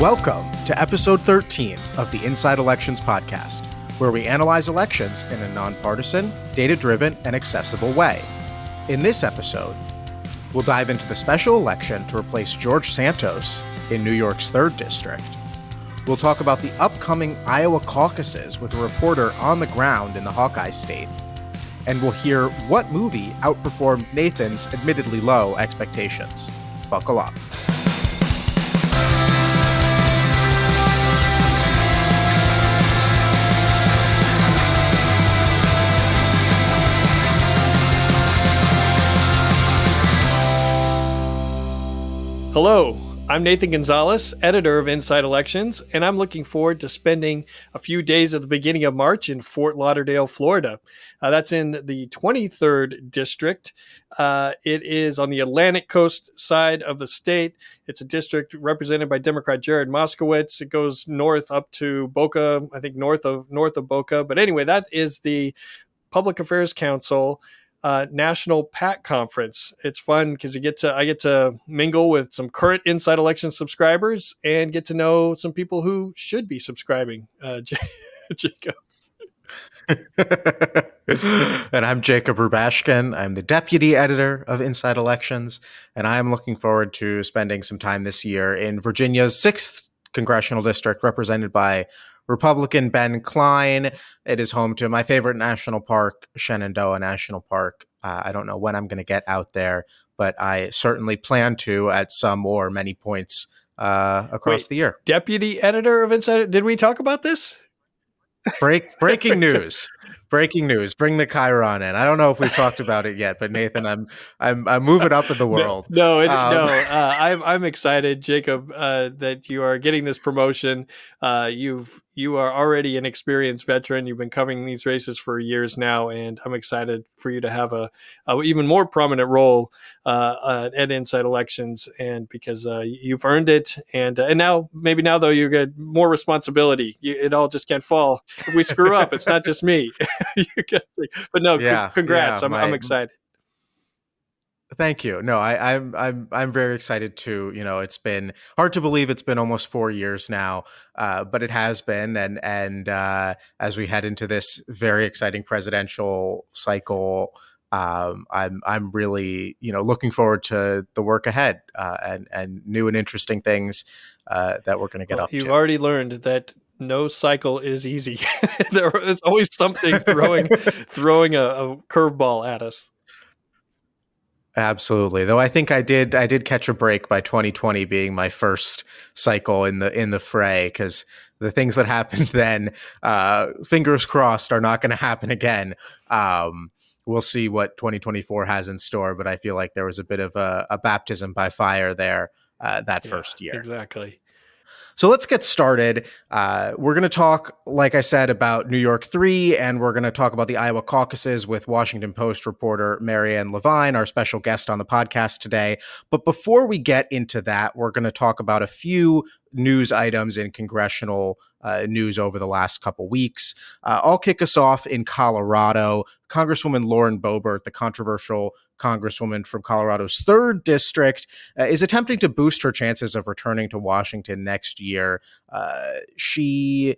Welcome to episode 13 of the Inside Elections podcast, where we analyze elections in a nonpartisan, data driven, and accessible way. In this episode, we'll dive into the special election to replace George Santos in New York's 3rd District. We'll talk about the upcoming Iowa caucuses with a reporter on the ground in the Hawkeye State. And we'll hear what movie outperformed Nathan's admittedly low expectations. Buckle up. Hello, I'm Nathan Gonzales, editor of Inside Elections, and I'm looking forward to spending a few days at the beginning of March in Fort Lauderdale, Florida. Uh, that's in the 23rd district. Uh, it is on the Atlantic coast side of the state. It's a district represented by Democrat Jared Moskowitz. It goes north up to Boca, I think north of north of Boca. But anyway, that is the Public Affairs Council uh, national PAC conference. It's fun because you get to I get to mingle with some current Inside Election subscribers and get to know some people who should be subscribing. Uh, Jacob. and I'm Jacob Rubashkin. I'm the deputy editor of Inside Elections, and I'm looking forward to spending some time this year in Virginia's sixth congressional district, represented by Republican Ben Cline. It is home to my favorite national park, Shenandoah National Park. Uh, I don't know when I'm going to get out there, but I certainly plan to at some or many points uh, across Wait, the year. Deputy editor of Insider, Did we talk about this? Break breaking news. Breaking news. Bring the Chiron in. I don't know if we've talked about it yet, but Nathan, I'm I'm I'm moving up in the world. No, no, um, no uh, I'm I'm excited, Jacob, uh, that you are getting this promotion. Uh, you've you are already an experienced veteran. You've been covering these races for years now, and I'm excited for you to have a, a even more prominent role uh, uh, at Inside Elections, and because uh, you've earned it, and uh, and now maybe now though you get more responsibility. You, it all just can't fall. If we screw up, it's not just me. but no, yeah, c- congrats. Yeah, I'm, my, I'm excited. Thank you. No, I, I'm I'm I'm very excited to You know, it's been hard to believe it's been almost four years now, uh, but it has been. And and uh, as we head into this very exciting presidential cycle, um, I'm I'm really you know looking forward to the work ahead uh, and and new and interesting things uh, that we're going to get well, up. You've to. already learned that no cycle is easy. there is always something throwing throwing a, a curveball at us. Absolutely. Though I think I did I did catch a break by 2020 being my first cycle in the in the fray cuz the things that happened then uh, fingers crossed are not going to happen again. Um, we'll see what 2024 has in store, but I feel like there was a bit of a, a baptism by fire there uh, that yeah, first year. Exactly. So let's get started. Uh, we're going to talk, like I said, about New York 3, and we're going to talk about the Iowa caucuses with Washington Post reporter Marianne LeVine, our special guest on the podcast today. But before we get into that, we're going to talk about a few news items in congressional uh, news over the last couple weeks. Uh, I'll kick us off in Colorado. Congresswoman Lauren Boebert, the controversial congresswoman from Colorado's third district, uh, is attempting to boost her chances of returning to Washington next year. Uh, she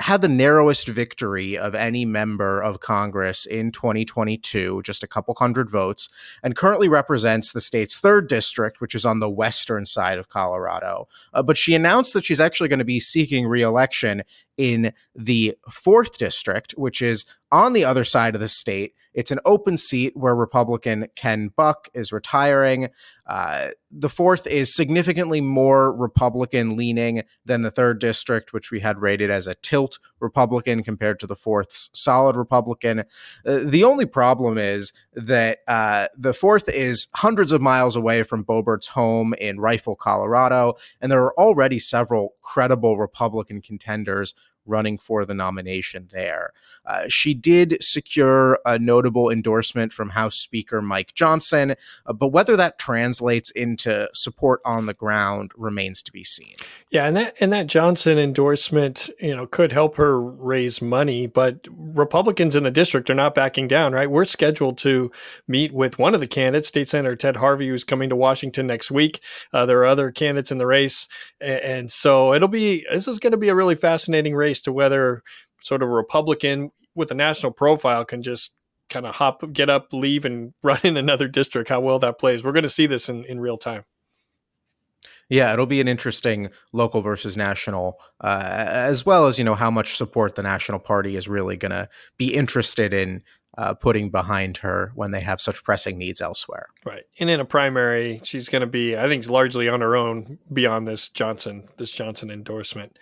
had the narrowest victory of any member of Congress in 2022, just a couple hundred votes, and currently represents the state's third district, which is on the western side of Colorado. Uh, but she announced that she's actually going to be seeking reelection in the fourth district, which is on the other side of the state. It's an open seat where Republican Ken Buck is retiring. Uh, the fourth is significantly more Republican leaning than the third district, which we had rated as a tilt Republican compared to the fourth's solid Republican. Uh, the only problem is that uh, the fourth is hundreds of miles away from Boebert's home in Rifle, Colorado, and there are already several credible Republican contenders running for the nomination there. Uh, she did secure a notable endorsement from House Speaker Mike Johnson, uh, but whether that translates into support on the ground remains to be seen. Yeah, and that and that Johnson endorsement, you know, could help her raise money, but Republicans in the district are not backing down, right? We're scheduled to meet with one of the candidates, State Senator Ted Harvey, who's coming to Washington next week. Uh, there are other candidates in the race, and, and so it'll be this is going to be a really fascinating race to whether sort of a Republican with a national profile can just kind of hop, get up, leave, and run in another district. How well that plays, we're going to see this in in real time. Yeah, it'll be an interesting local versus national, uh, as well as you know how much support the national party is really going to be interested in uh, putting behind her when they have such pressing needs elsewhere. Right, and in a primary, she's going to be, I think, largely on her own beyond this Johnson this Johnson endorsement.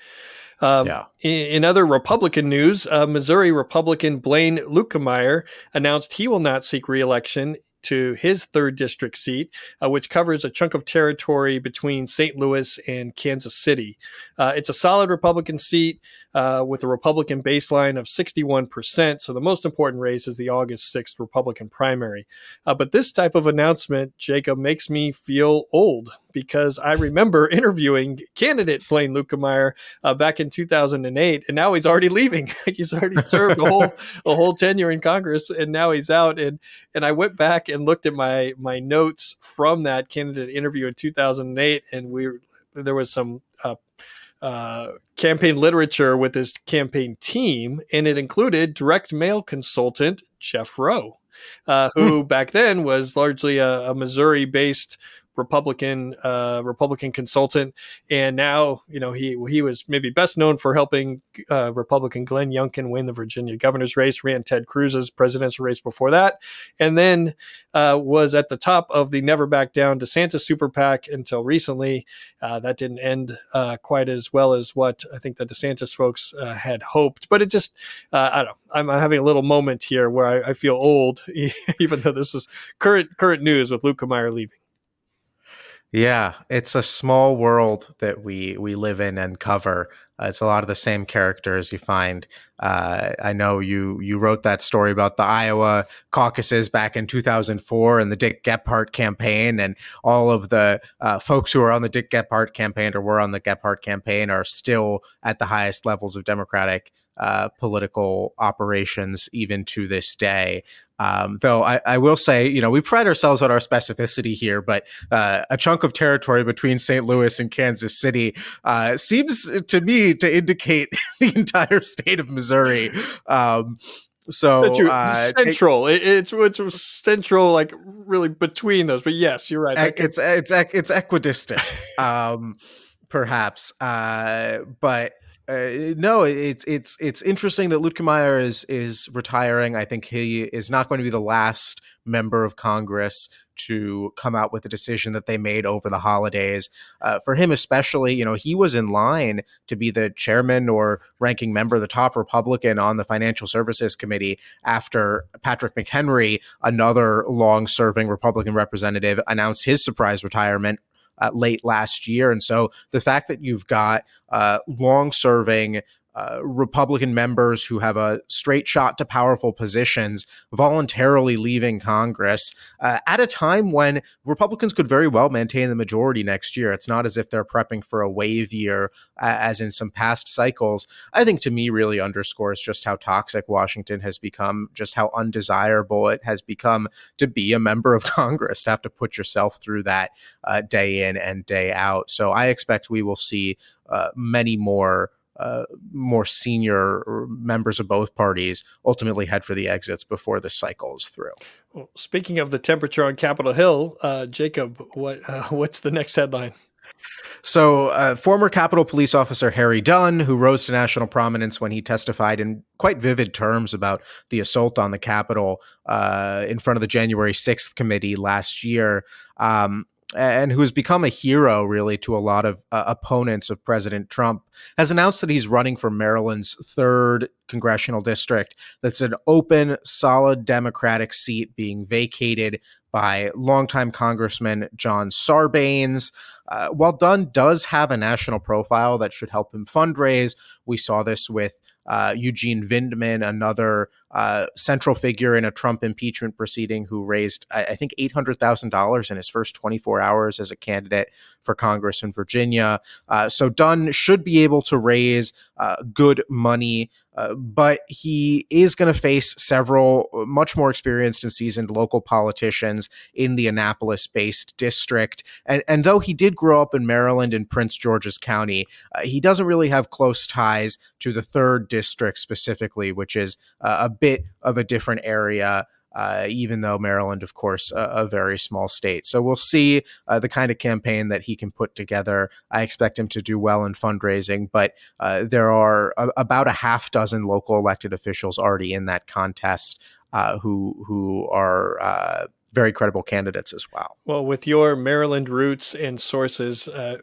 Um, yeah. In, in, other Republican news, uh, Missouri Republican Blaine Luetkemeyer announced he will not seek reelection to his third district seat, uh, which covers a chunk of territory between St. Louis and Kansas City. Uh, it's a solid Republican seat uh, with a Republican baseline of 61%. So the most important race is the August 6th Republican primary. Uh, but this type of announcement, Jacob, makes me feel old because I remember interviewing candidate Blaine Luetkemeyer uh, back in 2008, and now he's already leaving. he's already served a whole a whole tenure in Congress, and now he's out. and And I went back and looked at my my notes from that candidate interview in 2008, and we there was some. Uh, uh, campaign literature with his campaign team, and it included direct mail consultant Jeff Roe, uh, who hmm. back then was largely a, a Missouri based Republican uh, Republican consultant, and now you know he he was maybe best known for helping uh, Republican Glenn Youngkin win the Virginia governor's race, ran Ted Cruz's presidential race before that, and then uh, was at the top of the Never Back Down DeSantis super PAC until recently. Uh, that didn't end uh, quite as well as what I think the DeSantis folks uh, had hoped, but it just I don't know. I'm having a little moment here where I, I feel old, even though this is current current news with Luetkemeyer leaving. Yeah, it's a small world that we we live in and cover. Uh, it's a lot of the same characters you find. Uh, I know you you wrote that story about the Iowa caucuses back in 2004 and the Dick Gephardt campaign, and all of the uh, folks who are on the Dick Gephardt campaign or were on the Gephardt campaign are still at the highest levels of Democratic uh, political operations even to this day. Um, though I, I, will say, you know, we pride ourselves on our specificity here, but uh, a chunk of territory between St. Louis and Kansas City uh, seems to me to indicate the entire state of Missouri. Um, so uh, central, take, it's it's central, like really between those. But yes, you're right. It's it's it's equidistant, um, perhaps. Uh, but uh, no, it's it's it's interesting that Luetkemeyer is is retiring. I think he is not going to be the last member of Congress to come out with a decision that they made over the holidays. Uh, for him, especially, you know, he was in line to be the chairman or ranking member, the top Republican on the Financial Services Committee after Patrick McHenry, another long-serving Republican representative, announced his surprise retirement uh, late last year. And so the fact that you've got uh, long serving uh, Republican members who have a straight shot to powerful positions voluntarily leaving Congress uh, at a time when Republicans could very well maintain the majority next year. It's not as if they're prepping for a wave year, uh, as in some past cycles. I think to me really underscores just how toxic Washington has become, just how undesirable it has become to be a member of Congress, to have to put yourself through that uh, day in and day out. So I expect we will see uh, many more uh, more senior members of both parties ultimately head for the exits before the cycle is through. Well, speaking of the temperature on Capitol Hill, uh, Jacob, what uh, what's the next headline? So, uh, former Capitol Police Officer Harry Dunn, who rose to national prominence when he testified in quite vivid terms about the assault on the Capitol uh, in front of the January 6th committee last year, um, and who has become a hero really to a lot of uh, opponents of President Trump, has announced that he's running for Maryland's third congressional district. That's an open, solid Democratic seat being vacated by longtime Congressman John Sarbanes. Uh, while Dunn does have a national profile that should help him fundraise, we saw this with uh, Eugene Vindman, another uh, central figure in a Trump impeachment proceeding, who raised, I, I think, $800,000 in his first 24 hours as a candidate for Congress in Virginia. Uh, so Dunn should be able to raise uh, good money. Uh, but he is going to face several uh, much more experienced and seasoned local politicians in the Annapolis based district. And, and though he did grow up in Maryland in Prince George's County, uh, he doesn't really have close ties to the third district specifically, which is uh, a bit of a different area. Uh, even though Maryland, of course, a, a very small state. So we'll see uh, the kind of campaign that he can put together. I expect him to do well in fundraising, but uh, there are a, about a half dozen local elected officials already in that contest uh, who who are uh, very credible candidates as well. Well, with your Maryland roots and sources, uh,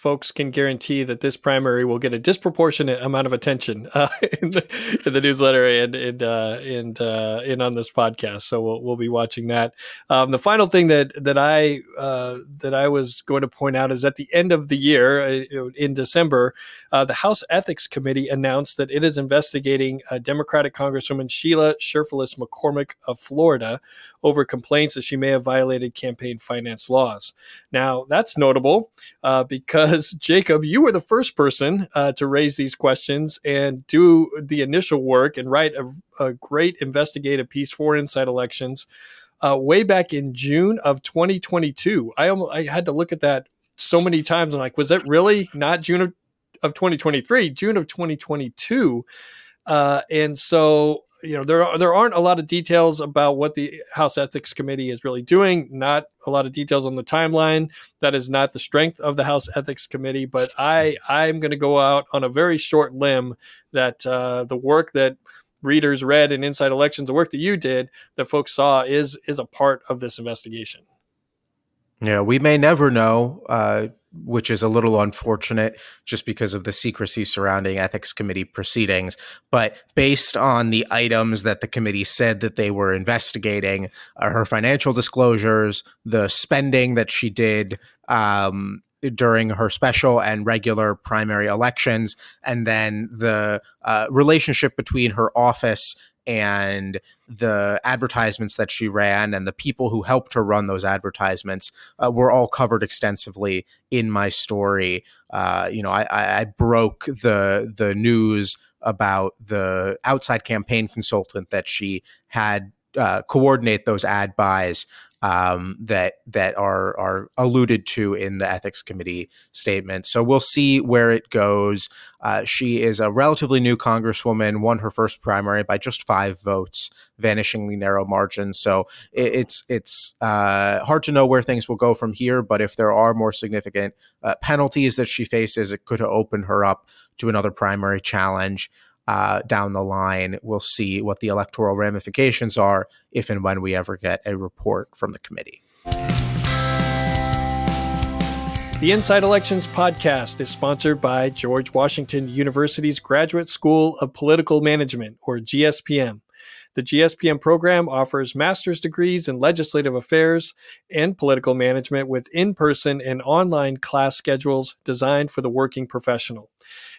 folks can guarantee that this primary will get a disproportionate amount of attention uh, in, the, in, the, newsletter and and uh, and, uh, and on this podcast. So we'll we'll be watching that. Um, the final thing that that I uh, that I was going to point out is at the end of the year uh, in December, uh, the House Ethics Committee announced that it is investigating Democratic Congresswoman Sheila Cherfilus McCormick of Florida over complaints that she may have violated campaign finance laws. Now that's notable because because Jacob, you were the first person uh, to raise these questions and do the initial work and write a, a great investigative piece for Inside Elections uh, way back in June of 2022. I almost, I had to look at that so many times. I'm like, was that really not June of, of 2023? June of 2022. Uh, and so you know there are, there aren't a lot of details about what the House Ethics Committee is really doing. Not a lot of details on the timeline. That is not the strength of the House Ethics Committee. But I I'm going to go out on a very short limb that uh, the work that readers read in Inside Elections, the work that you did, that folks saw, is is a part of this investigation. Yeah, we may never know. Uh, which is a little unfortunate just because of the secrecy surrounding ethics committee proceedings. But based on the items that the committee said that they were investigating, uh, her financial disclosures, the spending that she did um, during her special and regular primary elections, and then the uh, relationship between her office and the advertisements that she ran and the people who helped her run those advertisements uh, were all covered extensively in my story. Uh, you know, I, I, broke the the news about the outside campaign consultant that she had uh, coordinate those ad buys um, that that are are alluded to in the ethics committee statement. So we'll see where it goes. Uh, she is a relatively new congresswoman, won her first primary by just five votes, vanishingly narrow margin. So it, it's it's uh, hard to know where things will go from here. But if there are more significant uh, penalties that she faces, it could open her up to another primary challenge uh, down the line. We'll see what the electoral ramifications are if and when we ever get a report from the committee. The Inside Elections podcast is sponsored by George Washington University's Graduate School of Political Management, or GSPM. The GSPM program offers master's degrees in legislative affairs and political management with in person and online class schedules designed for the working professional.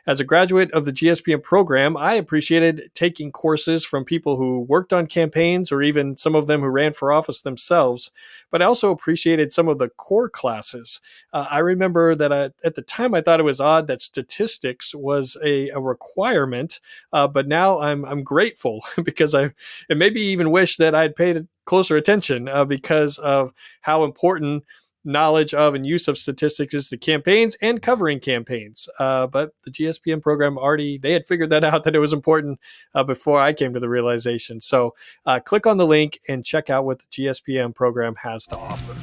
As a graduate of the GSPM program, I appreciated taking courses from people who worked on campaigns or even some of them who ran for office themselves, but I also appreciated some of the core classes. Uh, I remember that I, at the time I thought it was odd that statistics was a, a requirement, uh, but now I'm, I'm grateful because I and maybe even wish that I'd paid closer attention uh, because of how important knowledge of and use of statistics is the campaigns and covering campaigns. Uh, but the GSPM program already they had figured that out that it was important uh, before I came to the realization. So uh, click on the link and check out what the GSPM program has to offer.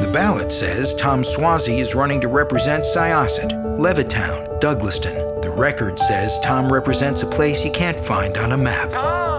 The ballot says Tom Suozzi is running to represent Syosset, Levittown, Douglaston. The record says Tom represents a place you can't find on a map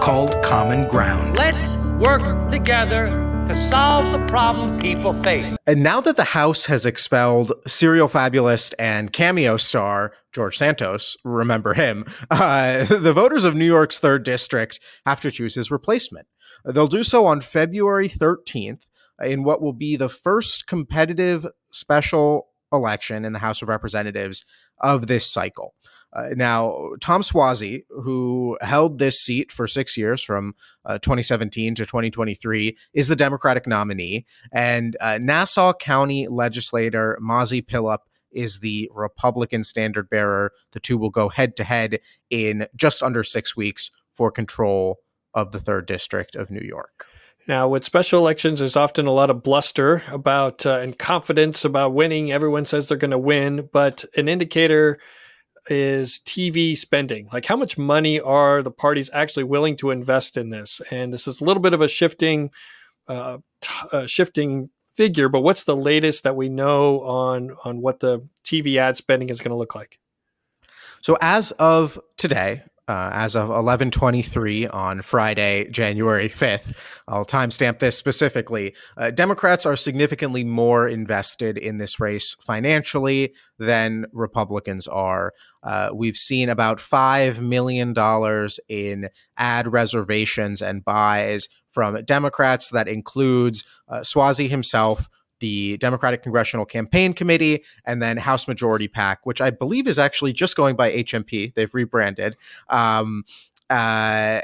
called Common Ground. Let's work together to solve the problems people face. And now that the House has expelled serial fabulist and cameo star George Santos, remember him, uh, the voters of New York's 3rd District have to choose his replacement. They'll do so on February 13th in what will be the first competitive special election in the House of Representatives of this cycle. Uh, now, Tom Suozzi, who held this seat for six years from uh, 2017 to 2023, is the Democratic nominee. And uh, Nassau County legislator Mazi Pilip is the Republican standard bearer. The two will go head to head in just under six weeks for control of the third district of New York. Now, with special elections, there's often a lot of bluster about uh, and confidence about winning. Everyone says they're going to win, but an indicator is TV spending. Like, how much money are the parties actually willing to invest in this? And this is a little bit of a shifting, uh, t- uh, shifting figure. But what's the latest that we know on on what the TV ad spending is going to look like? So, as of today, uh, as of 11:23 on Friday, January 5th. I'll timestamp this specifically. Uh, Democrats are significantly more invested in this race financially than Republicans are. Uh, we've seen about five million dollars in ad reservations and buys from Democrats. That includes uh, Suozzi himself, the Democratic Congressional Campaign Committee, and then House Majority PAC, which I believe is actually just going by HMP. They've rebranded, um, uh,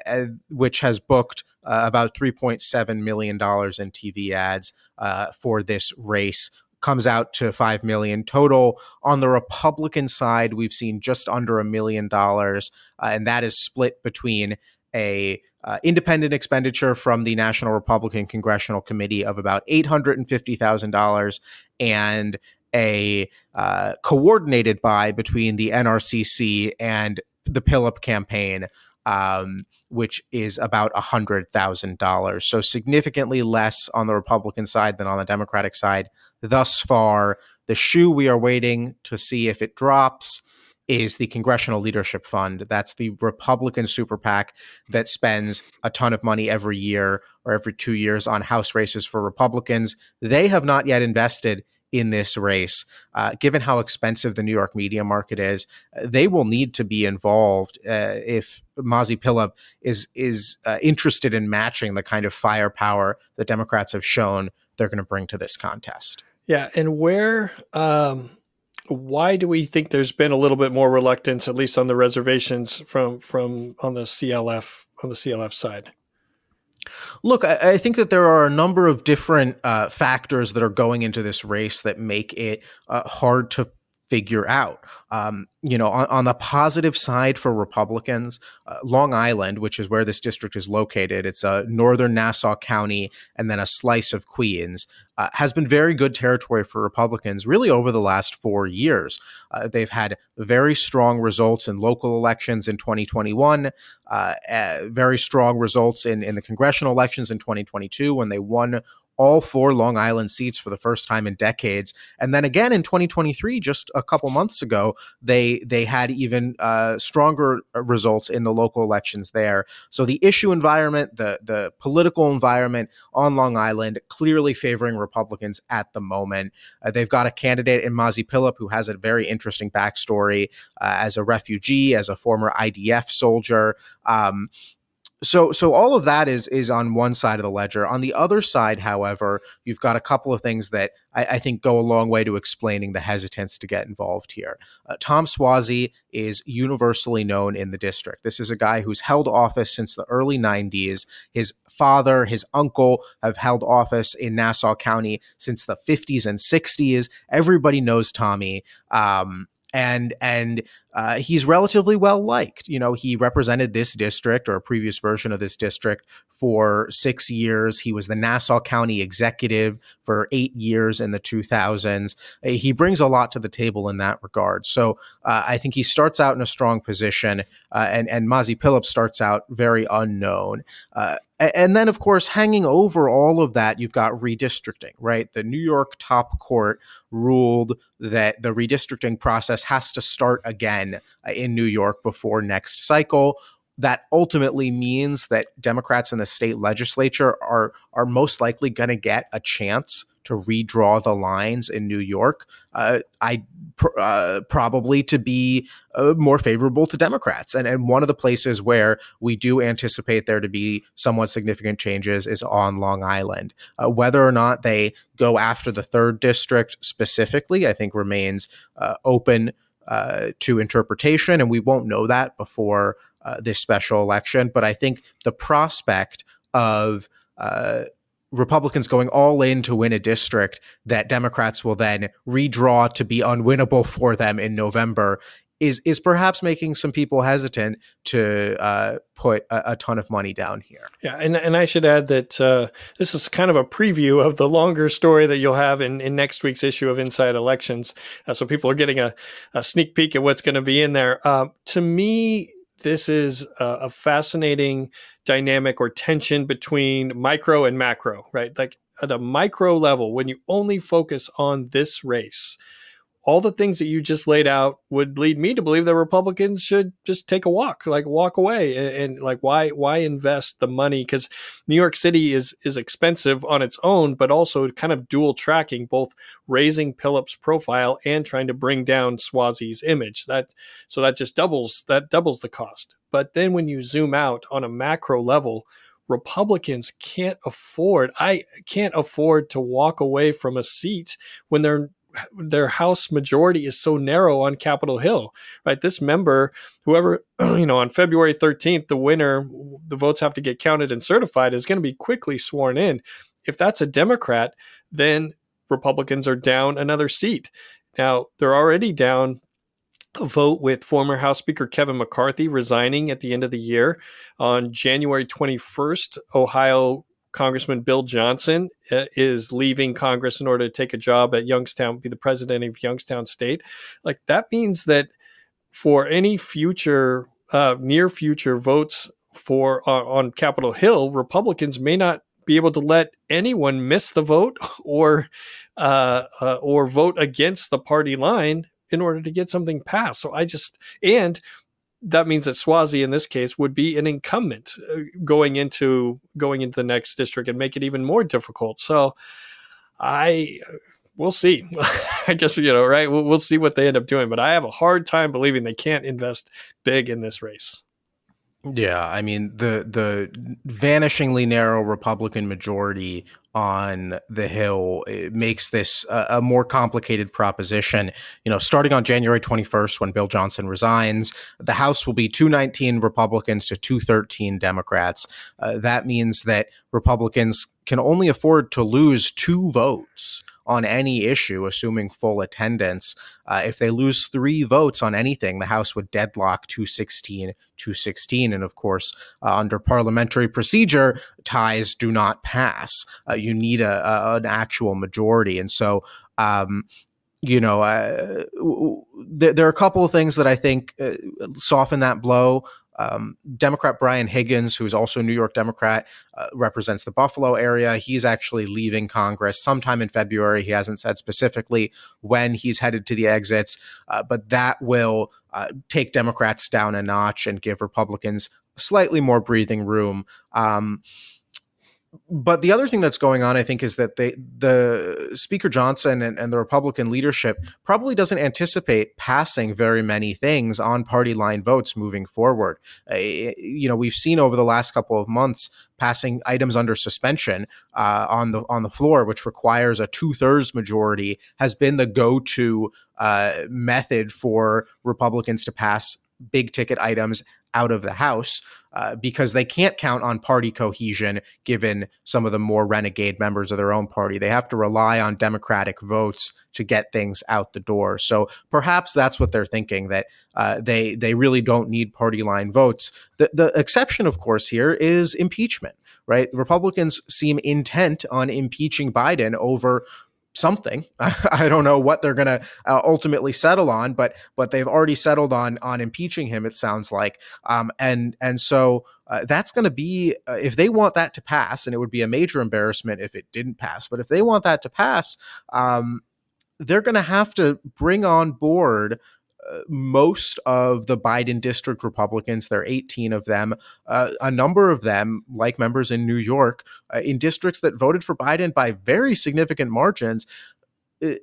which has booked uh, about $3.7 million in TV ads uh, for this race. Comes out to five million total. On the Republican side, we've seen just under a million dollars, uh, and that is split between a uh, independent expenditure from the National Republican Congressional Committee of about $850,000 and a uh, coordinated buy between the NRCC and the Pilip campaign, um, which is about $100,000. So significantly less on the Republican side than on the Democratic side thus far. The shoe we are waiting to see if it drops is the Congressional Leadership Fund. That's the Republican super PAC that spends a ton of money every year or every two years on House races for Republicans. They have not yet invested in this race. Uh, given how expensive the New York media market is, they will need to be involved uh, if Mazi Pilip is is uh, interested in matching the kind of firepower that Democrats have shown they're going to bring to this contest. Yeah, and where. Um why do we think there's been a little bit more reluctance, at least on the reservations from from on the CLF on the CLF side? Look, I, I think that there are a number of different uh, factors that are going into this race that make it uh, hard to figure out. Um, you know, on, on, the positive side for Republicans, uh, Long Island, which is where this district is located, it's a northern Nassau County and then a slice of Queens, uh, has been very good territory for Republicans really over the last four years. Uh, they've had very strong results in local elections in 2021, uh, very strong results in, in the congressional elections in 2022 when they won all four Long Island seats for the first time in decades. And then again in 2023, just a couple months ago, they they had even uh, stronger uh, results in the local elections there. So the issue environment, the the political environment on Long Island, clearly favoring Republicans at the moment. Uh, they've got a candidate in Mazi Pilip who has a very interesting backstory uh, as a refugee, as a former IDF soldier. Um, so so all of that is is on one side of the ledger. On the other side however you've got a couple of things that i, I think go a long way to explaining the hesitance to get involved here. Uh, tom suozzi is universally known in the district. This is a guy who's held office since the early 90s his father his uncle have held office in nassau county since the 50s and 60s everybody knows tommy. Um, and and uh, he's relatively well liked. You know, he represented this district or a previous version of this district for six years. He was the Nassau County executive for eight years in the 2000s. Uh, he brings a lot to the table in that regard. So uh, I think he starts out in a strong position, uh, and and Mazi Pilip starts out very unknown. Uh, and then, of course, hanging over all of that, you've got redistricting, right? The New York top court ruled that the redistricting process has to start again uh, in New York before next cycle. that ultimately means that Democrats in the state legislature are are most likely going to get a chance to redraw the lines in New York. Uh, I pr- uh, probably to be uh, more favorable to Democrats, and and one of the places where we do anticipate there to be somewhat significant changes is on Long Island. Uh, whether or not they go after the third district specifically, I think remains uh, open. Uh, to interpretation, and we won't know that before uh, this special election. But I think the prospect of uh, Republicans going all in to win a district that Democrats will then redraw to be unwinnable for them in November is is perhaps making some people hesitant to uh, put a, a, ton of money down here. Yeah, and and I should add that uh, this is kind of a preview of the longer story that you'll have in, in next week's issue of Inside Elections. Uh, so people are getting a, a sneak peek at what's going to be in there. Uh, to me, this is a, a fascinating dynamic or tension between micro and macro, right? Like at a micro level, when you only focus on this race, all the things that you just laid out would lead me to believe that Republicans should just take a walk, like walk away, and, and like why why invest the money? Because New York City is is expensive on its own, but also kind of dual tracking, both raising Pilip's profile and trying to bring down Suozzi's image. That so that just doubles that doubles the cost. But then when you zoom out on a macro level, Republicans can't afford I can't afford to walk away from a seat when they're their house majority is so narrow on Capitol Hill, right? This member, whoever, you know, on February 13th, the winner, the votes have to get counted and certified, is going to be quickly sworn in. If that's a Democrat, then Republicans are down another seat. Now, they're already down a vote with former House Speaker Kevin McCarthy resigning at the end of the year. On January 21st, Ohio Congressman Bill Johnson uh, is leaving Congress in order to take a job at Youngstown, be the president of Youngstown State. Like that means that for any future, uh, near future votes for uh, on Capitol Hill, Republicans may not be able to let anyone miss the vote or uh, uh, or vote against the party line in order to get something passed. So I just and that means that Suozzi in this case would be an incumbent uh, going into going into the next district and make it even more difficult. So I we'll see. I guess you know, right? We'll, we'll see what they end up doing, but I have a hard time believing they can't invest big in this race. Yeah, I mean the the vanishingly narrow Republican majority on the Hill makes this a, a, more complicated proposition. You know, starting on January 21st, when Bill Johnson resigns, the House will be 219 Republicans to 213 Democrats. Uh, that means that Republicans can only afford to lose two votes on any issue, assuming full attendance. Uh, if they lose three votes on anything, the House would deadlock 216 216. And of course, uh, under parliamentary procedure, ties do not pass. Uh, you need a, a, an actual majority. And so, um, you know, uh, th- there are a couple of things that I think uh, soften that blow. Um, Democrat Brian Higgins, who is also a New York Democrat, uh, represents the Buffalo area. He's actually leaving Congress sometime in February. He hasn't said specifically when he's headed to the exits, uh, but that will uh, take Democrats down a notch and give Republicans slightly more breathing room. Um, but the other thing that's going on, I think, is that they, the Speaker Johnson and, and, the Republican leadership probably doesn't anticipate passing very many things on party line votes moving forward. Uh, you know, we've seen over the last couple of months passing items under suspension uh, on the on the floor, which requires a two thirds majority, has been the go to uh, method for Republicans to pass big ticket items out of the House uh, because they can't count on party cohesion given some of the more renegade members of their own party. They have to rely on Democratic votes to get things out the door. So perhaps that's what they're thinking that uh, they they really don't need party line votes. The the exception, of course, here is impeachment. Right, Republicans seem intent on impeaching Biden over something. I don't know what they're going to uh, ultimately settle on, but but they've already settled on on impeaching him. It sounds like, um, and and so uh, that's going to be uh, if they want that to pass, and it would be a major embarrassment if it didn't pass. But if they want that to pass, um, they're going to have to bring on board most of the Biden district Republicans, there are 18 of them, uh, a number of them, like members in New York, uh, in districts that voted for Biden by very significant margins, uh,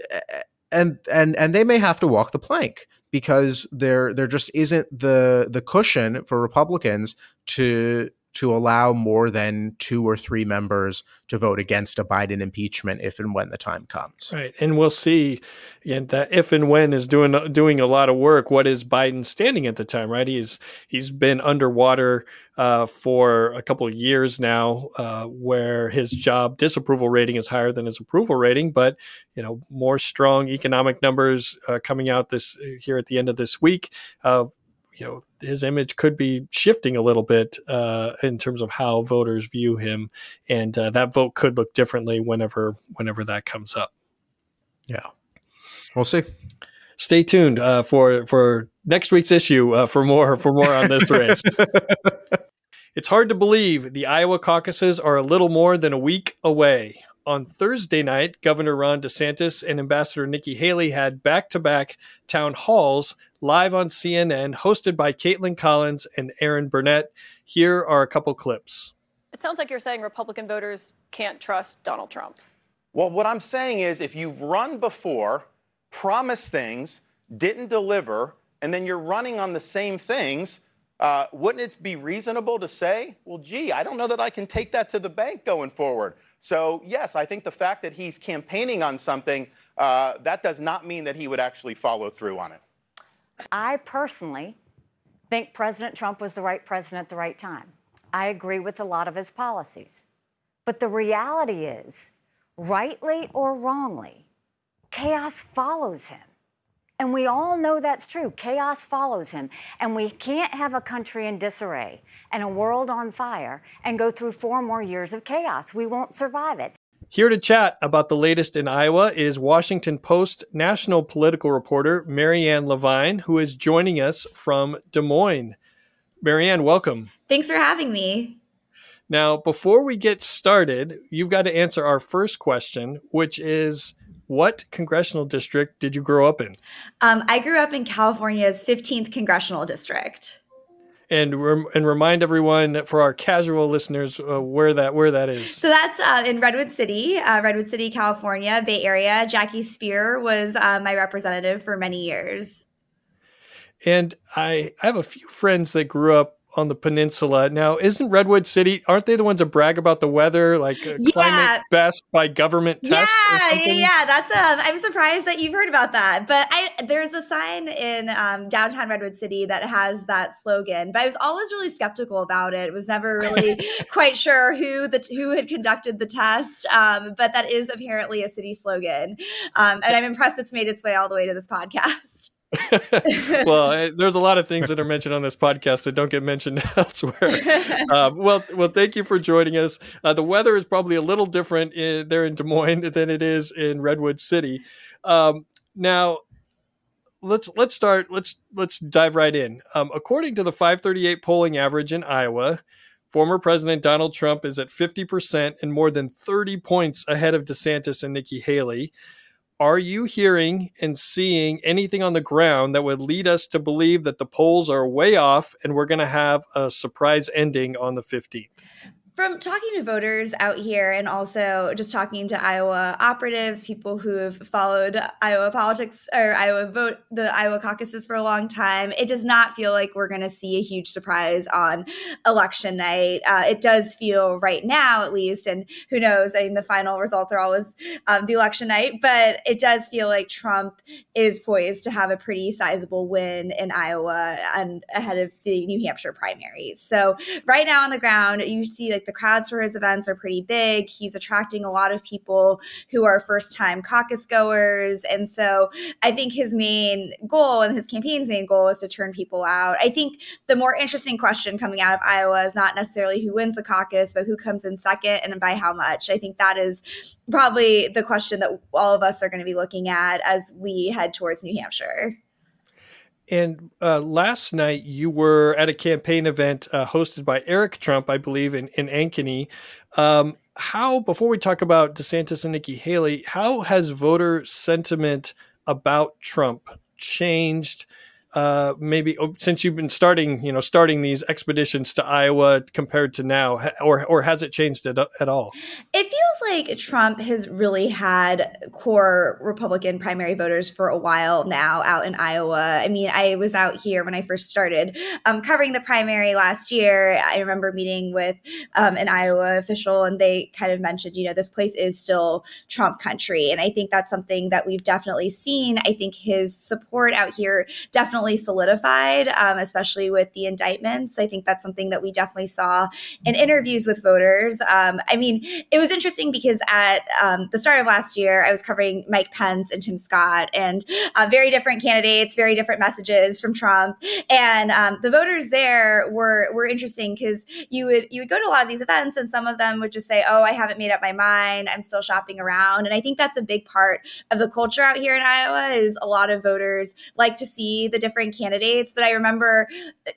and and and they may have to walk the plank because there there just isn't the the cushion for Republicans to to allow more than two or three members to vote against a Biden impeachment if and when the time comes. Right, and we'll see again that if and when is doing doing a lot of work. What is Biden standing at the time? Right, he's he's been underwater uh, for a couple of years now, uh, where his job disapproval rating is higher than his approval rating. But you know, more strong economic numbers uh, coming out this here at the end of this week uh, you know his image could be shifting a little bit uh, in terms of how voters view him, and uh, that vote could look differently whenever whenever that comes up. Yeah, we'll see. Stay tuned uh, for for next week's issue uh, for more for more on this race. it's hard to believe the Iowa caucuses are a little more than a week away on Thursday night, Governor Ron DeSantis and Ambassador Nikki Haley had back to back town halls live on CNN, hosted by Kaitlan Collins and Erin Burnett. Here are a couple clips. It sounds like you're saying Republican voters can't trust Donald Trump. Well, what I'm saying is if you've run before, promised things, didn't deliver, and then you're running on the same things, uh, wouldn't it be reasonable to say, well, gee, I don't know that I can take that to the bank going forward? So, yes, I think the fact that he's campaigning on something, uh, that does not mean that he would actually follow through on it. I personally think President Trump was the right president at the right time. I agree with a lot of his policies. But the reality is, rightly or wrongly, chaos follows him. And we all know that's true. Chaos follows him. And we can't have a country in disarray and a world on fire and go through four more years of chaos. We won't survive it. Here to chat about the latest in Iowa is Washington Post national political reporter Marianne LeVine, who is joining us from Des Moines. Marianne, welcome. Thanks for having me. Now, before we get started, you've got to answer our first question, which is what congressional district did you grow up in? Um, I grew up in California's 15th congressional district. And rem- and remind everyone for our casual listeners uh, where that where that is. So that's uh, in Redwood City, uh, Redwood City, California, Bay Area. Jackie Speier was uh, my representative for many years. And I, I have a few friends that grew up on the peninsula. Now, isn't Redwood City? Aren't they the ones that brag about the weather, like uh, yeah. climate best by government test? Yeah, yeah, yeah. That's um. I'm surprised that you've heard about that. But I there's a sign in um, downtown Redwood City that has that slogan. But I was always really skeptical about it. Was never really quite sure who the who had conducted the test. Um, but that is apparently a city slogan. Um, and I'm impressed it's made its way all the way to this podcast. Well, there's a lot of things that are mentioned on this podcast that don't get mentioned elsewhere. Um, well, well, thank you for joining us. Uh, the weather is probably a little different in, there in Des Moines than it is in Redwood City. Um, now, let's let's start. Let's let's dive right in. Um, according to the 538 polling average in Iowa, former President Donald Trump is at 50 percent and more than 30 points ahead of DeSantis and Nikki Haley are you hearing and seeing anything on the ground that would lead us to believe that the polls are way off and we're going to have a surprise ending on the 15th? From talking to voters out here and also just talking to Iowa operatives, people who have followed Iowa politics or Iowa vote, the Iowa caucuses for a long time, it does not feel like we're going to see a huge surprise on election night. Uh, it does feel right now, at least, and who knows? I mean, the final results are always um, the election night, but it does feel like Trump is poised to have a pretty sizable win in Iowa and ahead of the New Hampshire primaries. So, right now on the ground, you see like the crowds for his events are pretty big. He's attracting a lot of people who are first time caucus goers. And so I think his main goal and his campaign's main goal is to turn people out. I think the more interesting question coming out of Iowa is not necessarily who wins the caucus, but who comes in second and by how much. I think that is probably the question that all of us are going to be looking at as we head towards New Hampshire. And uh, last night you were at a campaign event uh, hosted by Eric Trump, I believe, in, in Ankeny. Um, how, before we talk about DeSantis and Nikki Haley, how has voter sentiment about Trump changed uh, maybe oh, since you've been starting, you know, starting these expeditions to Iowa compared to now, or or has it changed at, at all? It feels like Trump has really had core Republican primary voters for a while now out in Iowa. I mean, I was out here when I first started um, covering the primary last year. I remember meeting with um, an Iowa official, and they kind of mentioned, you know, this place is still Trump country, and I think that's something that we've definitely seen. I think his support out here definitely definitely solidified, um, especially with the indictments. I think that's something that we definitely saw in interviews with voters. Um, I mean, it was interesting because at um, the start of last year, I was covering Mike Pence and Tim Scott, and uh, very different candidates, very different messages from Trump, and um, the voters there were were interesting because you would you would go to a lot of these events, and some of them would just say, "Oh, I haven't made up my mind. I'm still shopping around," and I think that's a big part of the culture out here in Iowa is a lot of voters like to see the different candidates. But I remember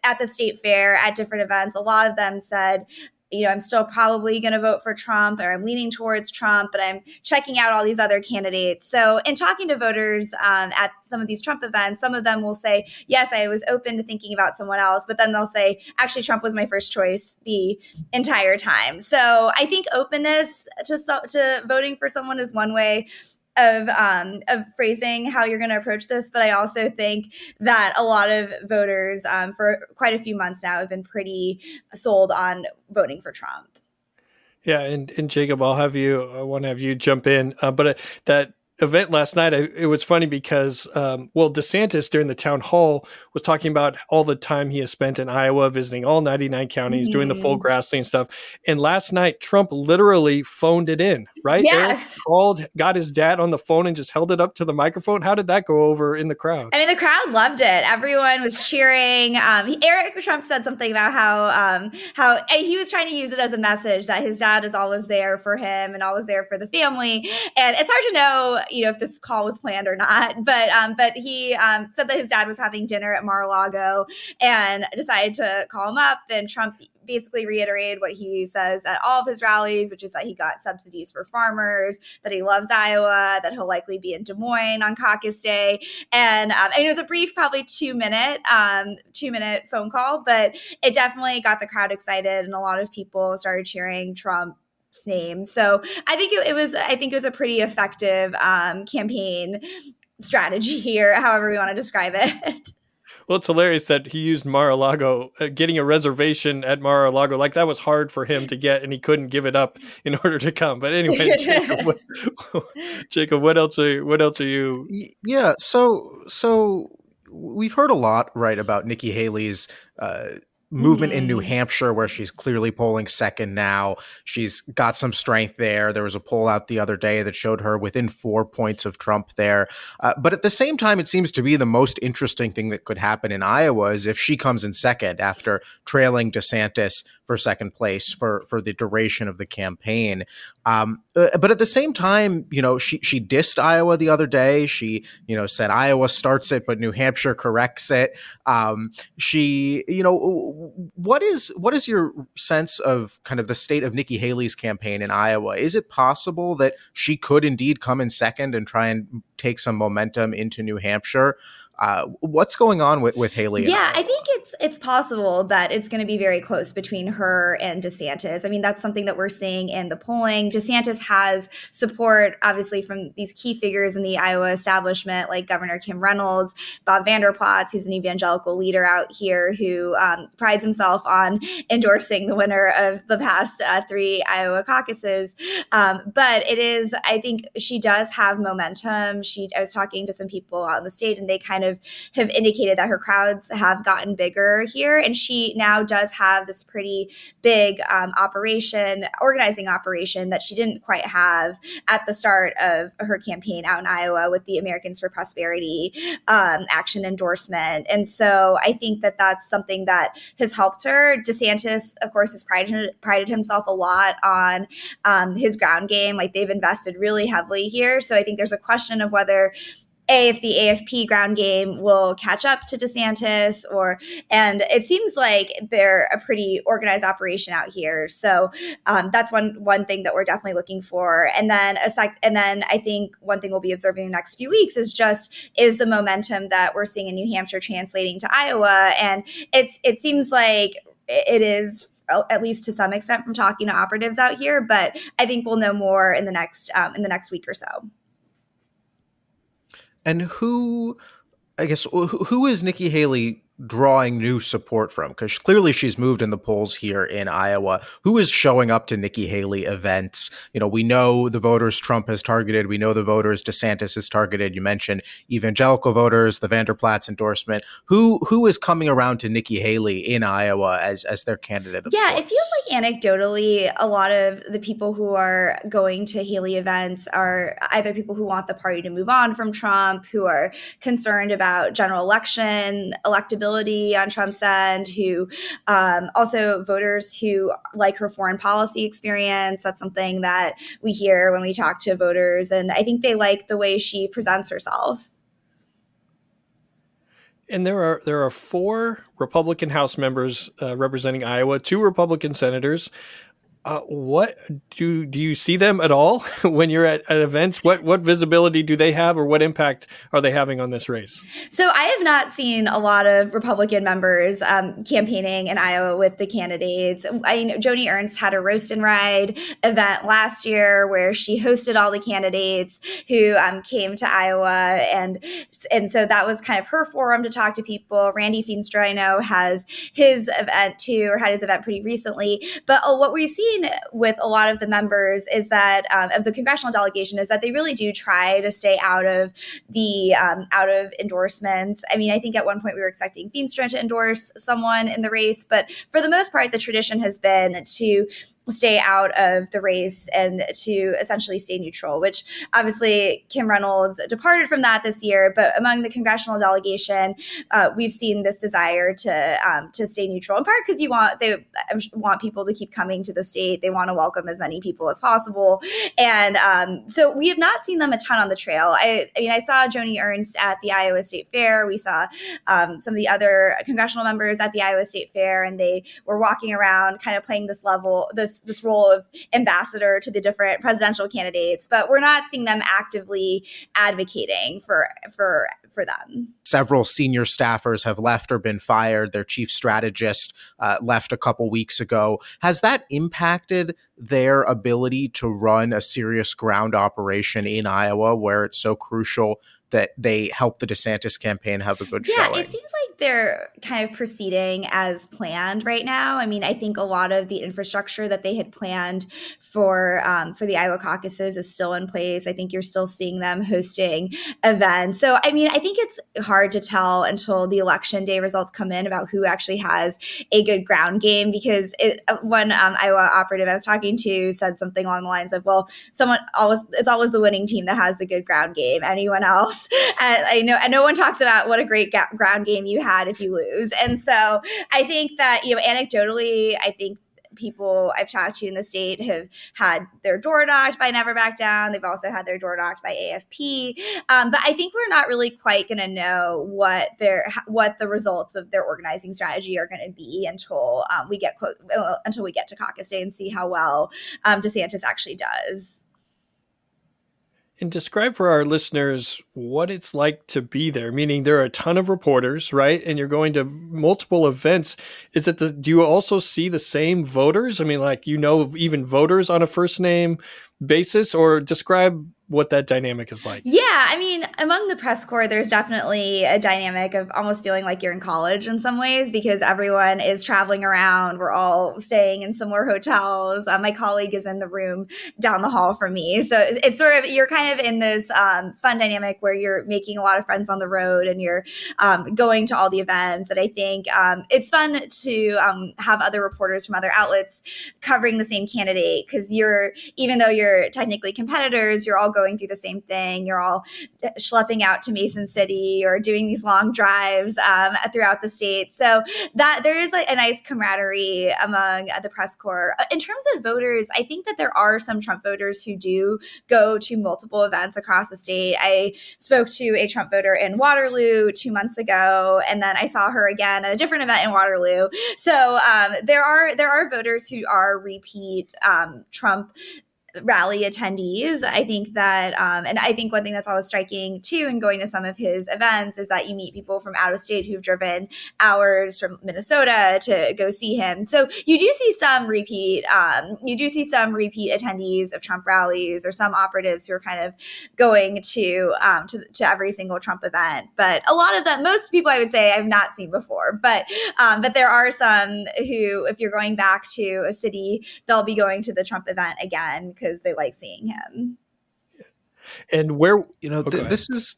at the state fair, at different events, a lot of them said, you know, I'm still probably going to vote for Trump or I'm leaning towards Trump, but I'm checking out all these other candidates. So, in talking to voters um, at some of these Trump events, some of them will say, Yes, I was open to thinking about someone else, but then they'll say, Actually, Trump was my first choice the entire time. So, I think openness to, to voting for someone is one way of um, of phrasing how you're going to approach this, but I also think that a lot of voters um, for quite a few months now have been pretty sold on voting for Trump. Yeah, and and Jacob, I'll have you. I want to have you jump in, uh, but uh, that event last night, I, it was funny because, um, well, DeSantis during the town hall was talking about all the time he has spent in Iowa, visiting all 99 counties, mm-hmm. doing the full mm-hmm. Grassley and stuff. And last night, Trump literally phoned it in, right? Yeah. Eric called, got his dad on the phone and just held it up to the microphone. How did that go over in the crowd? I mean, the crowd loved it. Everyone was cheering. Um, Eric Trump said something about how, um, how he was trying to use it as a message that his dad is always there for him and always there for the family. And it's hard to know you know if this call was planned or not. But um, but he um, said that his dad was having dinner at Mar-a-Lago and decided to call him up. And Trump basically reiterated what he says at all of his rallies, which is that he got subsidies for farmers, that he loves Iowa, that he'll likely be in Des Moines on caucus day. And, um, and it was a brief, probably two minute, um, two minute phone call, but it definitely got the crowd excited. And a lot of people started cheering Trump name. So I think it, it, was I think it was a pretty effective um, campaign strategy here, however we want to describe it. Well, it's hilarious that he used Mar-a-Lago, uh, getting a reservation at Mar-a-Lago, like that was hard for him to get, and he couldn't give it up in order to come. But anyway, Jacob, what, Jacob, what else are what else are you? Yeah, so so we've heard a lot, right, about Nikki Haley's. Uh, movement in New mm-hmm. Hampshire where she's clearly polling second now. She's got some strength there. There was a poll out the other day that showed her within four points of Trump there. Uh, but at the same time, it seems to be the most interesting thing that could happen in Iowa is if she comes in second after trailing DeSantis for second place for for the duration of the campaign. Um, uh, but at the same time, you know, she she dissed Iowa the other day. She you know said Iowa starts it, but New Hampshire corrects it. Um, she you know what is what is your sense of kind of the state of Nikki Haley's campaign in Iowa? Is it possible that she could indeed come in second and try and take some momentum into New Hampshire? Uh, what's going on with, with Haley? Yeah, I think it's it's possible that it's going to be very close between her and DeSantis. I mean, that's something that we're seeing in the polling. DeSantis has support, obviously, from these key figures in the Iowa establishment, like Governor Kim Reynolds, Bob Vander Plaats, who's an evangelical leader out here who um, prides himself on endorsing the winner of the past uh, three Iowa caucuses. Um, but it is, I think, she does have momentum. She, I was talking to some people out in the state, and they kind of have indicated that her crowds have gotten bigger here. And she now does have this pretty big um, operation, organizing operation that she didn't quite have at the start of her campaign out in Iowa with the Americans for Prosperity um, action endorsement. And so I think that that's something that has helped her. DeSantis, of course, has prided, prided himself a lot on um, his ground game. Like they've invested really heavily here. So I think there's a question of whether a if the AFP ground game will catch up to DeSantis, or and it seems like they're a pretty organized operation out here. So um, that's one one thing that we're definitely looking for. And then a sec, and then I think one thing we'll be observing the next few weeks is just is the momentum that we're seeing in New Hampshire translating to Iowa, and it's it seems like it is at least to some extent from talking to operatives out here but i think we'll know more in the next um, in the next week or so and who i guess who is nikki haley drawing new support from? Because clearly she's moved in the polls here in Iowa. Who is showing up to Nikki Haley events? You know, we know the voters Trump has targeted. We know the voters DeSantis has targeted. You mentioned evangelical voters, the Vander Plaats endorsement. Who who is coming around to Nikki Haley in Iowa as as their candidate? yeah, it feels like anecdotally, a lot of the people who are going to Haley events are either people who want the party to move on from Trump, who are concerned about general election electability on Trump's end, who um, also voters who like her foreign policy experience. That's something that we hear when we talk to voters. And I think they like the way she presents herself. And there are there are four Republican House members uh, representing Iowa, two Republican senators. Uh, what do do you see them at all when you're at, at events? What what visibility do they have, or what impact are they having on this race? So I have not seen a lot of Republican members um, campaigning in Iowa with the candidates. I know Joni Ernst had a roast and ride event last year where she hosted all the candidates who um, came to Iowa, and and so that was kind of her forum to talk to people. Randy Feenstra, I know, has his event too, or had his event pretty recently. But oh, what we've seen seen with a lot of the members is that um, of the congressional delegation is that they really do try to stay out of the um, out of endorsements. I mean, I think at one point we were expecting Feenstra to endorse someone in the race, but for the most part, the tradition has been to stay out of the race and to essentially stay neutral, which obviously Kim Reynolds departed from that this year. But among the congressional delegation, uh, we've seen this desire to um, to stay neutral in part because you want they want people to keep coming to the state. They want to welcome as many people as possible, and um, so we have not seen them a ton on the trail. I, I, mean, I saw Joni Ernst at the Iowa State Fair. We saw um, some of the other congressional members at the Iowa State Fair, and they were walking around, kind of playing this level this this this role of ambassador to the different presidential candidates, but we're not seeing them actively advocating for for for them. Several senior staffers have left or been fired. Their chief strategist uh, left a couple weeks ago. Has that impacted their ability to run a serious ground operation in Iowa, where it's so crucial that they help the DeSantis campaign have a good yeah, showing. it seems like they're kind of proceeding as planned right now. I mean, I think a lot of the infrastructure that they had planned for um, for the Iowa caucuses is still in place. I think you're still seeing them hosting events. So, I mean, I think it's hard to tell until the election day results come in about who actually has a good ground game. Because it, uh, one um, Iowa operative I was talking to said something along the lines of, "Well, someone always it's always the winning team that has the good ground game. Anyone else." And I know, and no one talks about what a great ga- ground game you had if you lose. And so I think that, you know, anecdotally, I think people I've talked to in the state have had their door knocked by Never Back Down. They've also had their door knocked by AFP. Um, but I think we're not really quite going to know what their what the results of their organizing strategy are going to be until um, we get uh, until we get to caucus day and see how well um, DeSantis actually does. And describe for our listeners what it's like to be there. Meaning, there are a ton of reporters, right? And you're going to multiple events. Is it the? Do you also see the same voters? I mean, like you know, even voters on a first name basis, or describe what that dynamic is like. Yeah, I mean, among the press corps, there's definitely a dynamic of almost feeling like you're in college in some ways because everyone is traveling around. We're all staying in similar hotels. Uh, my colleague is in the room down the hall from me, so it's sort of you're kind of in this um, fun dynamic where you're making a lot of friends on the road and you're um, going to all the events. And I think um, it's fun to um, have other reporters from other outlets covering the same candidate because you're even though you're they're technically competitors, you're all going through the same thing. You're all schlepping out to Mason City or doing these long drives um, throughout the state. So that there is like a nice camaraderie among the press corps. In terms of voters, I think that there are some Trump voters who do go to multiple events across the state. I spoke to a Trump voter in Waterloo two months ago, and then I saw her again at a different event in Waterloo. So um, there are there are voters who are repeat um, Trump rally attendees. I think that, um, and I think one thing that's always striking too in going to some of his events is that you meet people from out of state who've driven hours from Minnesota to go see him. So you do see some repeat, um, you do see some repeat attendees of Trump rallies or some operatives who are kind of going to, um, to, to every single Trump event. But a lot of them, most people I would say I've not seen before, but, um, but there are some who, if you're going back to a city, they'll be going to the Trump event again because they like seeing him. And where you know oh, th- this is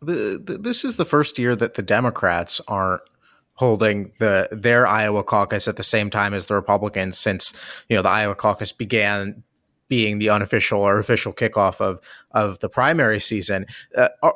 the, the, this is the first year that the Democrats aren't holding the their Iowa caucus at the same time as the Republicans since you know the Iowa caucus began being the unofficial or official kickoff of of the primary season. Uh, are,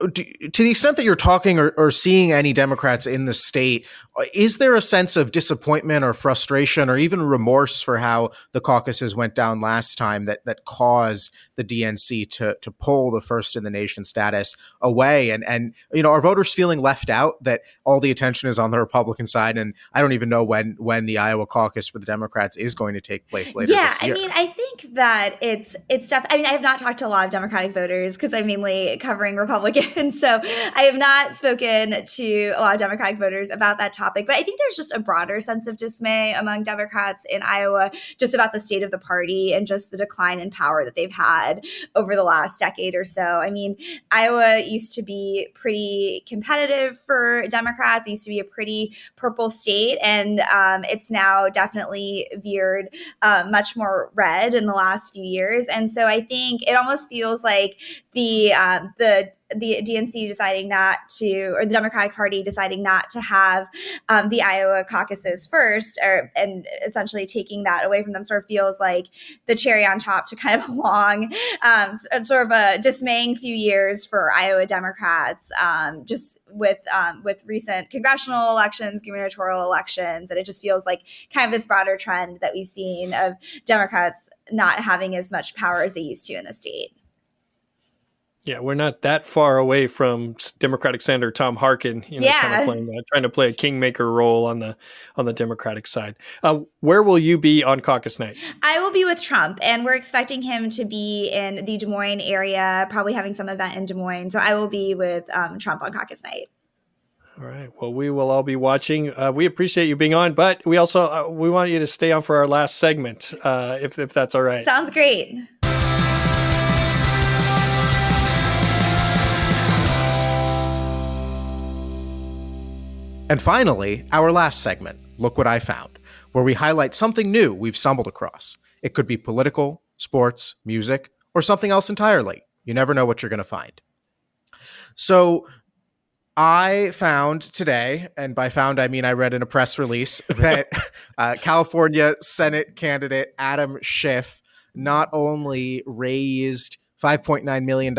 to the extent that you're talking or, or, seeing any Democrats in the state, is there a sense of disappointment or frustration or even remorse for how the caucuses went down last time that that caused the DNC to to pull the first in the nation status away? And and you know, are voters feeling left out that all the attention is on the Republican side? And I don't even know when when the Iowa caucus for the Democrats is going to take place later. Yeah, I mean, I think that it's it's stuff. I mean, I have not talked to a lot of Democratic voters because I'm mainly covering Republicans so I have not spoken to a lot of Democratic voters about that topic. But I think there's just a broader sense of dismay among Democrats in Iowa just about the state of the party and just the decline in power that they've had over the last decade or so. I mean, Iowa used to be pretty competitive for Democrats, it used to be a pretty purple state. And um, it's now definitely veered uh, much more red in the last few years. And so I think it almost feels like the um, the the DNC deciding not to, or the Democratic Party deciding not to have um, the Iowa caucuses first, or and essentially taking that away from them, sort of feels like the cherry on top to kind of a long, um, sort of a dismaying few years for Iowa Democrats, um, just with um, with recent congressional elections, gubernatorial elections, and it just feels like kind of this broader trend that we've seen of Democrats not having as much power as they used to in the state. Yeah, we're not that far away from Democratic Senator Tom Harkin, you know, yeah. kind of playing that, trying to play a kingmaker role on the on the Democratic side. Uh, where will you be on caucus night? I will be with Trump, and we're expecting him to be in the Des Moines area, probably having some event in Des Moines. So I will be with um, Trump on caucus night. All right. Well, we will all be watching. Uh, we appreciate you being on, but we also uh, we want you to stay on for our last segment, uh, if if that's all right. Sounds great. And finally, our last segment, Look What I Found, where we highlight something new we've stumbled across. It could be political, sports, music, or something else entirely. You never know what you're going to find. So, I found today, and by found I mean I read in a press release that uh, California Senate candidate Adam Schiff not only raised $5.9 million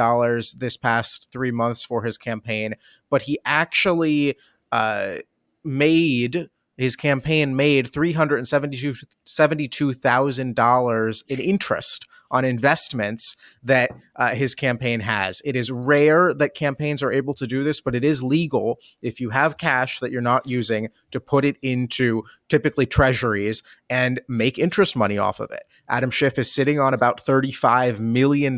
this past three months for his campaign, but he actually uh, made his campaign made three hundred and seventy-two thousand dollars in interest on investments that uh, his campaign has. It is rare that campaigns are able to do this, but it is legal if you have cash that you're not using to put it into typically treasuries and make interest money off of it. Adam Schiff is sitting on about $35 million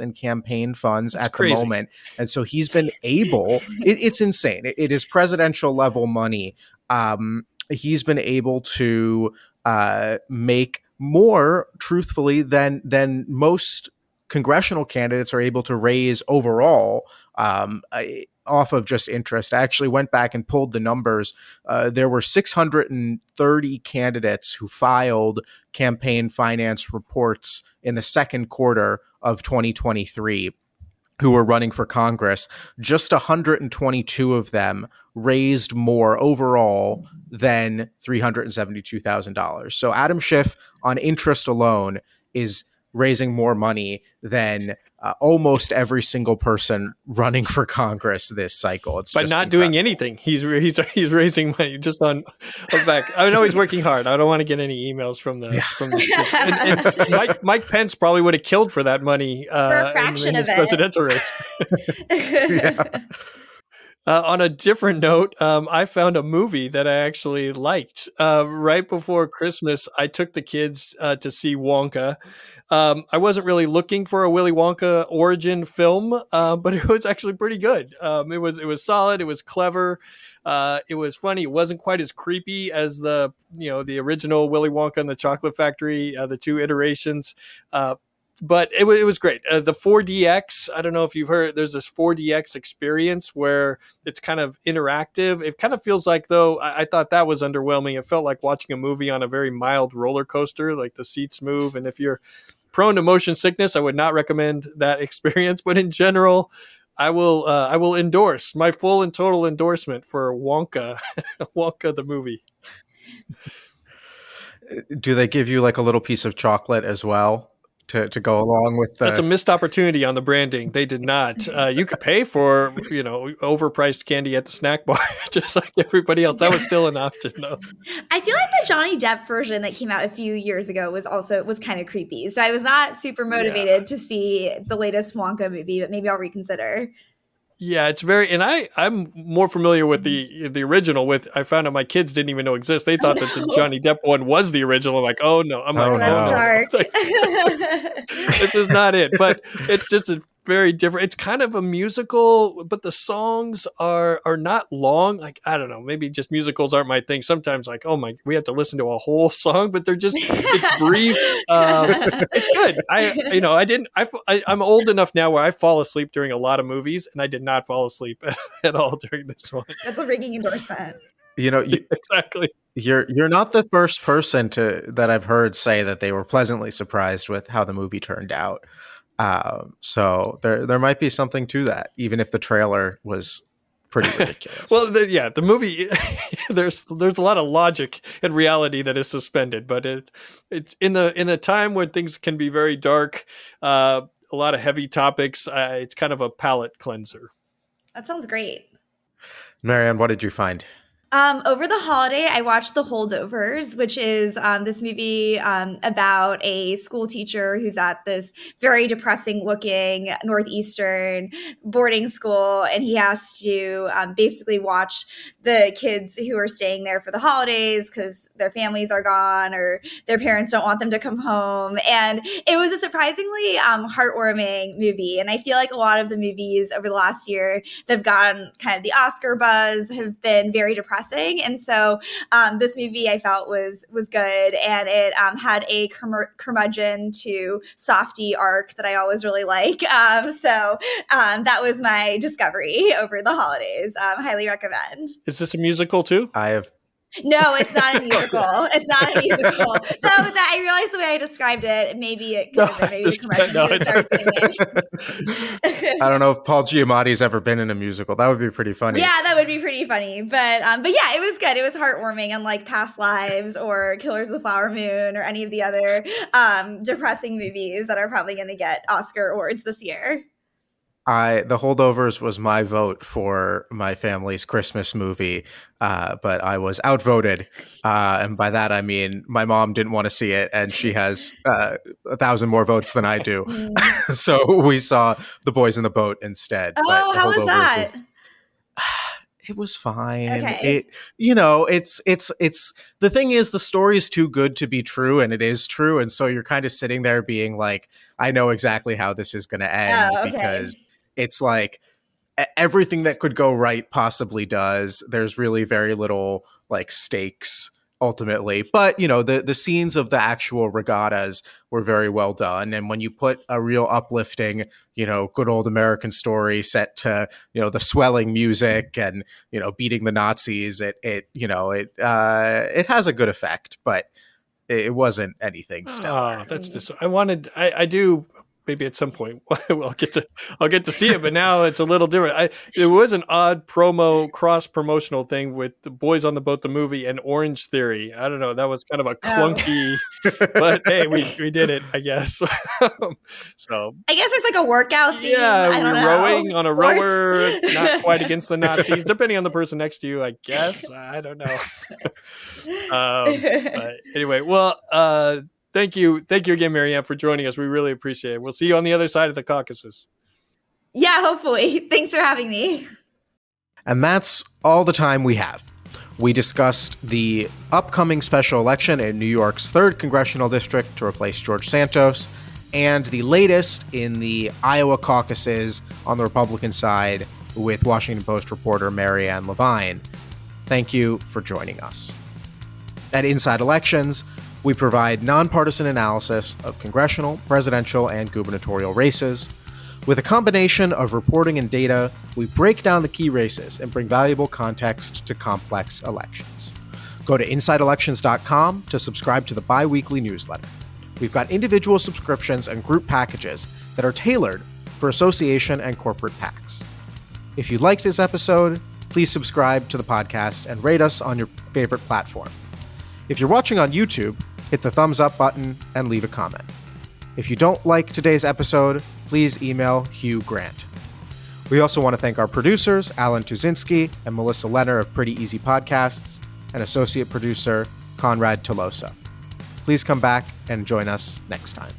in campaign funds That's at crazy. the moment. And so he's been able, it, it's insane. It, it is presidential level money. Um, he's been able to uh, make more truthfully than than most congressional candidates are able to raise overall um, off of just interest. I actually went back and pulled the numbers. Uh, there were 630 candidates who filed campaign finance reports in the second quarter of 2023 who were running for Congress. Just 122 of them raised more overall than $372,000. So Adam Schiff on interest alone is raising more money than uh, almost every single person running for Congress this cycle. It's by not doing anything. He's he's he's raising money just on, on back. I know he's working hard. I don't want to get any emails from the yeah. from the and, and Mike Mike Pence probably would have killed for that money uh, in, in his presidential race. yeah. Uh, on a different note, um, I found a movie that I actually liked. Uh, right before Christmas, I took the kids uh, to see Wonka. Um, I wasn't really looking for a Willy Wonka origin film, uh, but it was actually pretty good. Um, it was it was solid. It was clever. Uh, it was funny. It wasn't quite as creepy as the you know the original Willy Wonka and the Chocolate Factory, uh, the two iterations but it, it was great. Uh, the 4DX, I don't know if you've heard, there's this 4DX experience where it's kind of interactive. It kind of feels like, though, I, I, thought that was underwhelming. It felt like watching a movie on a very mild roller coaster, like the seats move. And if you're prone to motion sickness, I would not recommend that experience. But in general, I will uh, I will endorse my full and total endorsement for Wonka, Wonka the movie. Do they give you like a little piece of chocolate as well? To, to go along with the... that's a missed opportunity on the branding. They did not. Uh, you could pay for you know overpriced candy at the snack bar just like everybody else. That was still an option though i feel like the johnny depp version that came out a few years ago was also was kind of creepy. So i was not super motivated yeah. to see the latest wonka movie but maybe i'll reconsider yeah, it's very, and I I'm more familiar with the the original. With I found out my kids didn't even know exist. They thought that the oh, Johnny Depp one was the original. I'm like, oh no, I'm oh, oh like, that's no. dark. Like, this is not it. But it's just a very different. It's kind of a musical, but the songs are are not long. Like I don't know, maybe just musicals aren't my thing. Sometimes like, oh my, we have to listen to a whole song, but they're just it's brief. Um, it's good. I you know I didn't. I, I am old enough now where I fall asleep during a lot of movies, and I did not fall asleep at, at all during this one. That's a ringing endorsement. You know, you, exactly. You're you're not the first person to that I've heard say that they were pleasantly surprised with how the movie turned out. Um, so there there might be something to that, even if the trailer was pretty ridiculous. well, the, yeah, the movie there's there's a lot of logic and reality that is suspended, but it it's in the in a time when things can be very dark, uh, a lot of heavy topics. Uh, it's kind of a palate cleanser. That sounds great. Marianne, what did you find? Um, over the holiday, I watched The Holdovers, which is um, this movie um, about a school teacher who's at this very depressing looking Northeastern boarding school. And he has to um, basically watch the kids who are staying there for the holidays because their families are gone or their parents don't want them to come home. And it was a surprisingly um, heartwarming movie. And I feel like a lot of the movies over the last year that have gotten kind of the Oscar buzz have been very depressing depressing. And so um, this movie I felt was was good, and it um, had a curmudgeon to softy arc that I always really like. Um, so um, that was my discovery over the holidays. Um, highly recommend. Is this a musical too? I have no, it's not a musical. it's not a musical. So that I realized the way I described it, maybe it could have been maybe just, no, I don't know if Paul Giamatti's ever been in a musical. That would be pretty funny. Yeah, that would be pretty funny. But um, but yeah, it was good. It was heartwarming, unlike Past Lives or Killers of the Flower Moon or any of the other um, depressing movies that are probably going to get Oscar awards this year. I the holdovers was my vote for my family's Christmas movie, uh, but I was outvoted, uh, and by that I mean my mom didn't want to see it, and she has uh, a thousand more votes than I do. Mm. so we saw the boys in the boat instead. Oh, how was that? Was, it was fine. Okay. It you know, it's it's it's the thing is the story is too good to be true and it is true and so you're kind of sitting there being like I know exactly how this is going to end oh, okay. because it's like everything that could go right possibly does. There's really very little like stakes ultimately but you know the the scenes of the actual regattas were very well done and when you put a real uplifting you know good old american story set to you know the swelling music and you know beating the nazis it it you know it uh it has a good effect but it wasn't anything stellar. Oh, that's just I wanted I, I do maybe at some point I'll get to I'll get to see it. But now it's a little different. I, it was an odd promo cross promotional thing with the Boys on the Boat, the movie, and Orange Theory. I don't know. That was kind of a oh. clunky, oh. but hey, we we did it. I guess. so I guess there's like a workout. Theme. Yeah, we're rowing on a Sports. rower, not quite against the Nazis, depending on the person next to you. I guess I don't know. um, but anyway, well. uh thank you, thank you again, Marianne, for joining us. We really appreciate it. We'll see you on the other side of the caucuses. Yeah, hopefully. Thanks for having me. And that's all the time we have. We discussed the upcoming special election in New York's 3rd congressional district to replace George Santos, and the latest in the Iowa caucuses on the Republican side with Washington Post reporter Marianne LeVine. Thank you for joining us. At Inside Elections, we provide nonpartisan analysis of congressional, presidential, and gubernatorial races. With a combination of reporting and data, we break down the key races and bring valuable context to complex elections. Go to InsideElections.com to subscribe to the bi weekly newsletter. We've got individual subscriptions and group packages that are tailored for association and corporate PACs. If you liked this episode, please subscribe to the podcast and rate us on your favorite platform. If you're watching on YouTube, hit the thumbs up button and leave a comment. If you don't like today's episode, please email Hugh Grant. We also want to thank our producers, Alan Tuzinski and Melissa Lenner of Pretty Easy Podcasts, and associate producer, Conrad Tolosa. Please come back and join us next time.